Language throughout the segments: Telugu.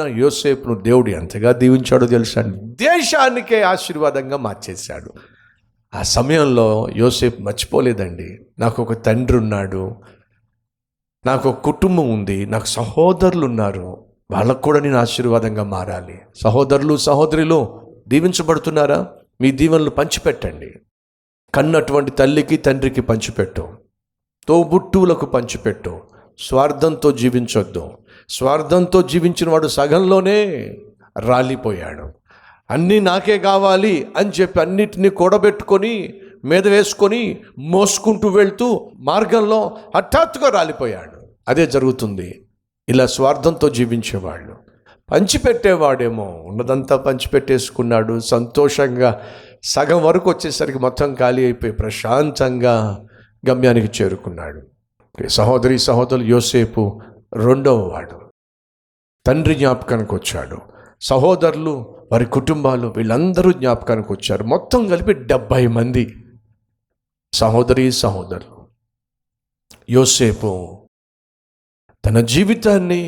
ఉన్న యోసేపును దేవుడు ఎంతగా దీవించాడో తెలుసా దేశానికే ఆశీర్వాదంగా మార్చేశాడు. ఆ సమయంలో యోసేపు మర్చిపోలేదండి. నాకు ఒక తండ్రి ఉన్నాడు. నాకు ఒక కుటుంబం ఉంది. నాకు సహోదరులు ఉన్నారు. వాళ్ళకు కూడా నేను ఆశీర్వాదంగా మారాలి. సహోదరులు సహోదరులు దీవించబడుతున్నారా? మీ దీవెనలు పంచిపెట్టండి. కన్నటువంటి తల్లికి తండ్రికి పంచిపెట్టు. తోబుట్టువులకు పంచిపెట్టు. స్వార్థంతో జీవించొద్దు. స్వార్థంతో జీవించిన వాడు సగంలోనే రాలిపోయాడు. అన్నీ నాకే కావాలి అని చెప్పి అన్నిటినీ కూడబెట్టుకొని మీద వేసుకొని మోసుకుంటూ వెళ్తూ మార్గంలో హఠాత్తుగా రాలిపోయాడు. అదే జరుగుతుంది. ఇలా స్వార్థంతో జీవించేవాళ్ళు. పంచిపెట్టేవాడేమో. ఉన్నదంతా పంచిపెట్టేసుకున్నాడు. సంతోషంగా సగం వరకు వచ్చేసరికి మొత్తం ఖాళీ అయిపోయి ప్రశాంతంగా గమ్యానికి చేరుకున్నాడు. సహోదరి సహోదరులు యోసేపు రెండవ వాడు. తండ్రి జ్ఞాపకానికి వచ్చాడు. సహోదరులు వారి కుటుంబాలు వీళ్ళందరూ జ్ఞాపకానికి వచ్చారు. మొత్తం కలిపి డెబ్భై మంది సహోదరి సహోదరులు. యోసేపు తన జీవితాన్ని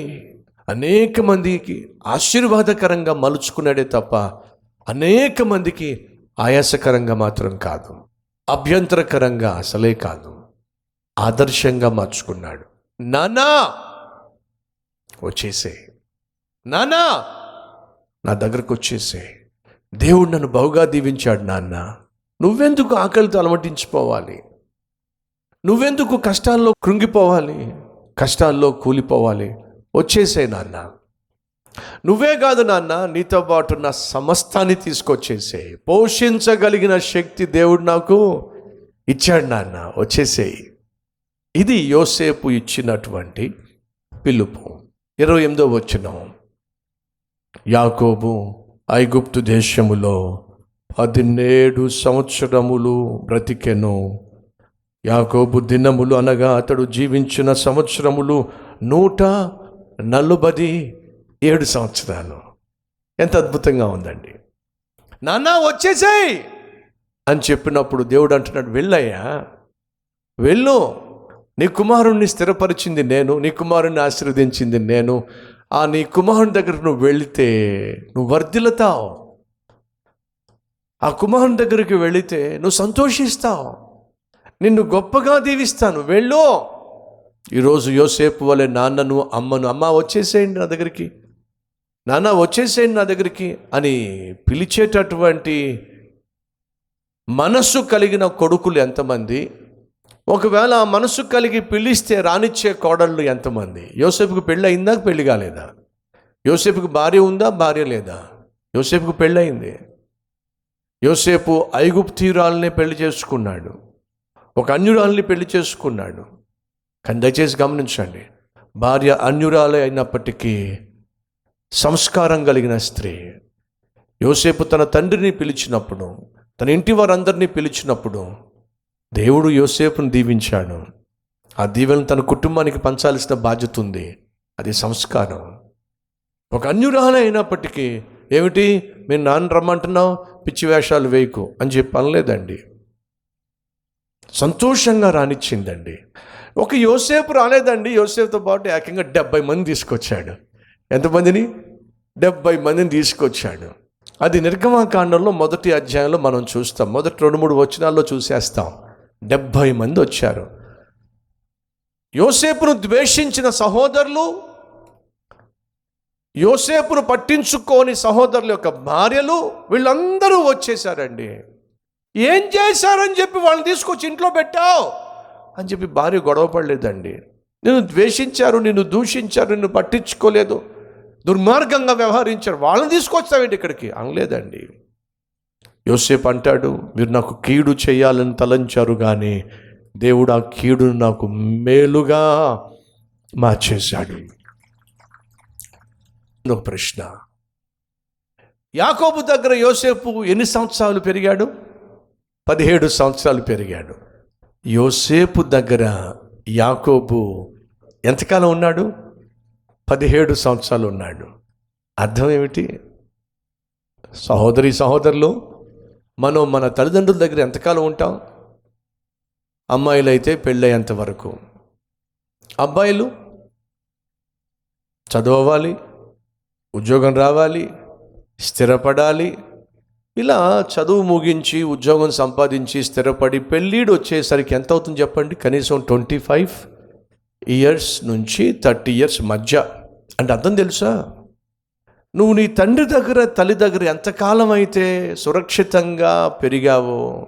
అనేక మందికి ఆశీర్వాదకరంగా మలుచుకున్నాడే తప్ప అనేక మందికి ఆయాసకరంగా మాత్రం కాదు. అభ్యంతరకరంగా అసలే కాదు. ఆదర్శంగా మార్చుకున్నాడు. నానా! వచ్చేసే నానా నా దగ్గరకు వచ్చేసే. దేవుడు నన్ను బహుగా దీవించాడు నాన్న. నువ్వెందుకు ఆకలితో అలమటించిపోవాలి? నువ్వెందుకు కష్టాల్లో కృంగిపోవాలి? కష్టాల్లో కూలిపోవాలి? వచ్చేసే నాన్న. నువ్వే కాదు నాన్న నీతో పాటు నా సమస్తాన్ని తీసుకొచ్చేసే. పోషించగలిగిన శక్తి దేవుడు నాకు ఇచ్చాడు నాన్న. వచ్చేసేయి ఇది యోసేపు ఇచ్చినటువంటి పిలుపు. ఇరవై ఎనిమిదో వచ్చినాం యాకోబు ఐగుప్తు దేశములో పదిహేడు సంవత్సరములు బ్రతికెను. యాకోబు దినములు అనగా అతడు జీవించిన సంవత్సరములు నూట నలుబది ఏడు సంవత్సరాలు. ఎంత అద్భుతంగా ఉందండి. నాన్న వచ్చేసాయి! అని చెప్పినప్పుడు దేవుడు అంటున్నాడు వెళ్ళయ్యా. వెళ్ళు. నీ కుమారుణ్ణి స్థిరపరిచింది నేను నీ కుమారుణ్ణి ఆశీర్వదించింది నేను. ఆ నీ కుమారుని దగ్గర నువ్వు వెళితే నువ్వు వర్ధిల్లుతావు. ఆ కుమారుని దగ్గరికి వెళితే నువ్వు సంతోషిస్తావు. నిన్ను గొప్పగా దీవిస్తాను. వెళ్ళు. ఈరోజు యోసేపు వలె నాన్నను అమ్మను అమ్మ వచ్చేసేయండి నా దగ్గరికి. నాన్న వచ్చేసేయండి నా దగ్గరికి అని పిలిచేటటువంటి మనస్సు కలిగిన కొడుకులు ఎంతమంది? ఒకవేళ ఆ మనసు కలిగి పిలిస్తే రానిచ్చే కోడళ్ళు ఎంతమంది? యోసేపుకు పెళ్ళి అయిందా? పెళ్ళి కాలేదా? యోసేపుకు భార్య ఉందా? భార్య లేదా? యోసేపుకు పెళ్ళయింది యోసేపు ఐగుప్తీరాల్ని పెళ్ళి చేసుకున్నాడు. ఒక అన్యురాల్ని పెళ్ళి చేసుకున్నాడు. కానీ దయచేసి గమనించండి భార్య అన్యురాలే అయినప్పటికీ సంస్కారం కలిగిన స్త్రీ. యోసేపు తన తండ్రిని పిలిచినప్పుడు తన ఇంటి వారందరినీ పిలిచినప్పుడు దేవుడు యోసేపును దీవించాడు. ఆ దీవెన తన కుటుంబానికి పంచాల్సిన బాధ్యత ఉంది. అది సంస్కారం. ఒక అన్యురాలు అయినప్పటికీ ఏమిటి? మీరు నాన్న రమ్మంటున్నావు? పిచ్చి వేషాలు వేయకు అని చెప్పి అనలేదండి. సంతోషంగా రానిచ్చిందండి. ఒక యోసేపు రాలేదండి. యోసేపుతో పాటు ఏకంగా డెబ్బై మంది తీసుకొచ్చాడు. ఎంతమందిని డెబ్బై మందిని తీసుకొచ్చాడు. అది నిర్గమాకాండంలో మొదటి అధ్యాయంలో మనం చూస్తాం. మొదటి రెండు మూడు వచనాల్లో చూసేస్తాం. డెబ్భై మంది వచ్చారు. యోసేపును ద్వేషించిన సహోదరులు యోసేపును పట్టించుకోని సహోదరుల యొక్క భార్యలు వీళ్ళందరూ వచ్చేసారండి. ఏం చేశారని చెప్పి వాళ్ళని తీసుకొచ్చి ఇంట్లో పెట్టావు? అని చెప్పి భార్య గొడవ పడలేదండి. నిన్ను ద్వేషించారు నిన్ను దూషించారు నిన్ను పట్టించుకోలేదు. దుర్మార్గంగా వ్యవహరించారు. వాళ్ళని తీసుకొచ్చావేంటి ఇక్కడికి? అనలేదండి. యోసేపు అంటాడు మీరు నాకు కీడు చేయాలని తలంచారు కానీ దేవుడు ఆ కీడును నాకు మేలుగా మార్చేశాడు. ఒక ప్రశ్న. యాకోబు దగ్గర యోసేపు ఎన్ని సంవత్సరాలు పెరిగాడు? పదిహేడు సంవత్సరాలు పెరిగాడు. యోసేపు దగ్గర యాకోబు ఎంతకాలం ఉన్నాడు? పదిహేడు సంవత్సరాలు ఉన్నాడు. అర్థం ఏమిటి? సహోదరి సహోదరులు మనం మన తల్లిదండ్రుల దగ్గర ఎంతకాలం ఉంటాం? అమ్మాయిలు అయితే పెళ్ళయ్యేంత వరకు. అబ్బాయిలు చదవాలి ఉద్యోగం రావాలి స్థిరపడాలి. ఇలా చదువు ముగించి ఉద్యోగం సంపాదించి స్థిరపడి పెళ్ళిడు వచ్చేసరికి ఎంత అవుతుంది చెప్పండి? కనీసం ట్వంటీ ఫైవ్ ఇయర్స్ నుంచి థర్టీ ఇయర్స్ మధ్య. అంటే అర్థం తెలుసా? నువ్వు నీ తండ్రి దగ్గర తల్లి దగ్గర ఎంతకాలం అయితే సురక్షితంగా పెరిగావో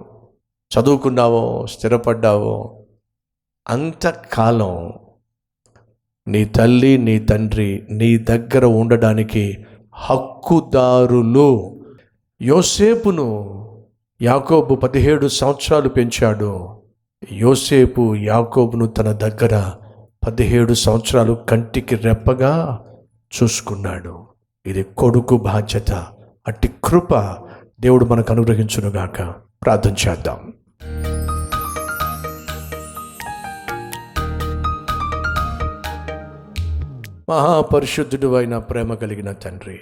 చదువుకున్నావో స్థిరపడ్డావో అంతకాలం నీ తల్లి నీ తండ్రి నీ దగ్గర ఉండడానికి హక్కుదారులు. యోసేపును యాకోబు పదిహేడు సంవత్సరాలు పెంచాడు. యోసేపు యాకోబును తన దగ్గర పదిహేడు సంవత్సరాలు కంటికి రెప్పగా చూసుకున్నాడు. ఇది కొడుకు బాధ్యత అట్టి కృప దేవుడు మనకు అనుగ్రహించునుగాక. ప్రార్థన చేద్దాం. మహాపరిశుద్ధుడు అయిన ప్రేమ కలిగిన తండ్రి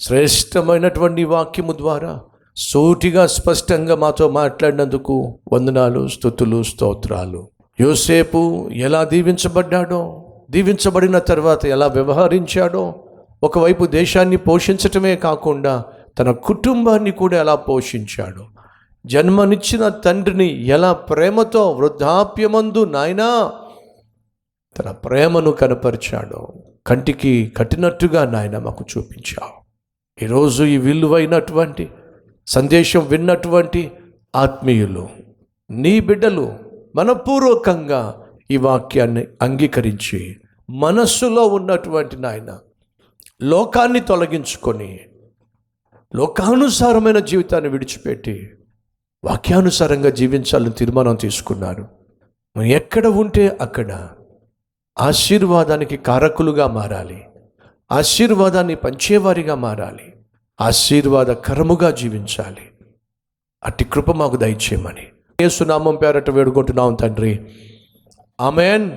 శ్రేష్టమైనటువంటి వాక్యము ద్వారా సూటిగా స్పష్టంగా మాతో మాట్లాడినందుకు వందనాలు స్థుతులు స్తోత్రాలు. యోసేపు ఎలా దీవించబడ్డాడో దీవించబడిన తర్వాత ఎలా వ్యవహరించాడో ఒకవైపు దేశాన్ని పోషించటమే కాకుండా తన కుటుంబాన్ని కూడా ఎలా పోషించాడు? జన్మనిచ్చిన తండ్రిని ఎలా ప్రేమతో వృద్ధాప్యమందు నాయనా తన ప్రేమను కనపరిచాడు కంటికి కట్టినట్టుగా నాయన మాకు చూపించావు. ఈరోజు ఈ విలువైనటువంటి సందేశం విన్నటువంటి ఆత్మీయులు నీ బిడ్డలు మనపూర్వకంగా ఈ వాక్యాన్ని అంగీకరించి మనస్సులో ఉన్నటువంటి నాయన లోకాన్ని తొలగించుకొని లోకానుసారమైన జీవితాన్ని విడిచిపెట్టి వాక్యానుసారంగా జీవించాలని తీర్మానం తీసుకున్నారు. ఎక్కడ ఉంటే అక్కడ ఆశీర్వాదానికి కారకులుగా మారాలి. ఆశీర్వాదాన్ని పంచేవారిగా మారాలి. ఆశీర్వాదకరముగా జీవించాలి. అట్టి కృప మాకు దయచేయమని. యేసునామం పేరట వేడుకుంటున్నాం తండ్రి. ఆమెన్.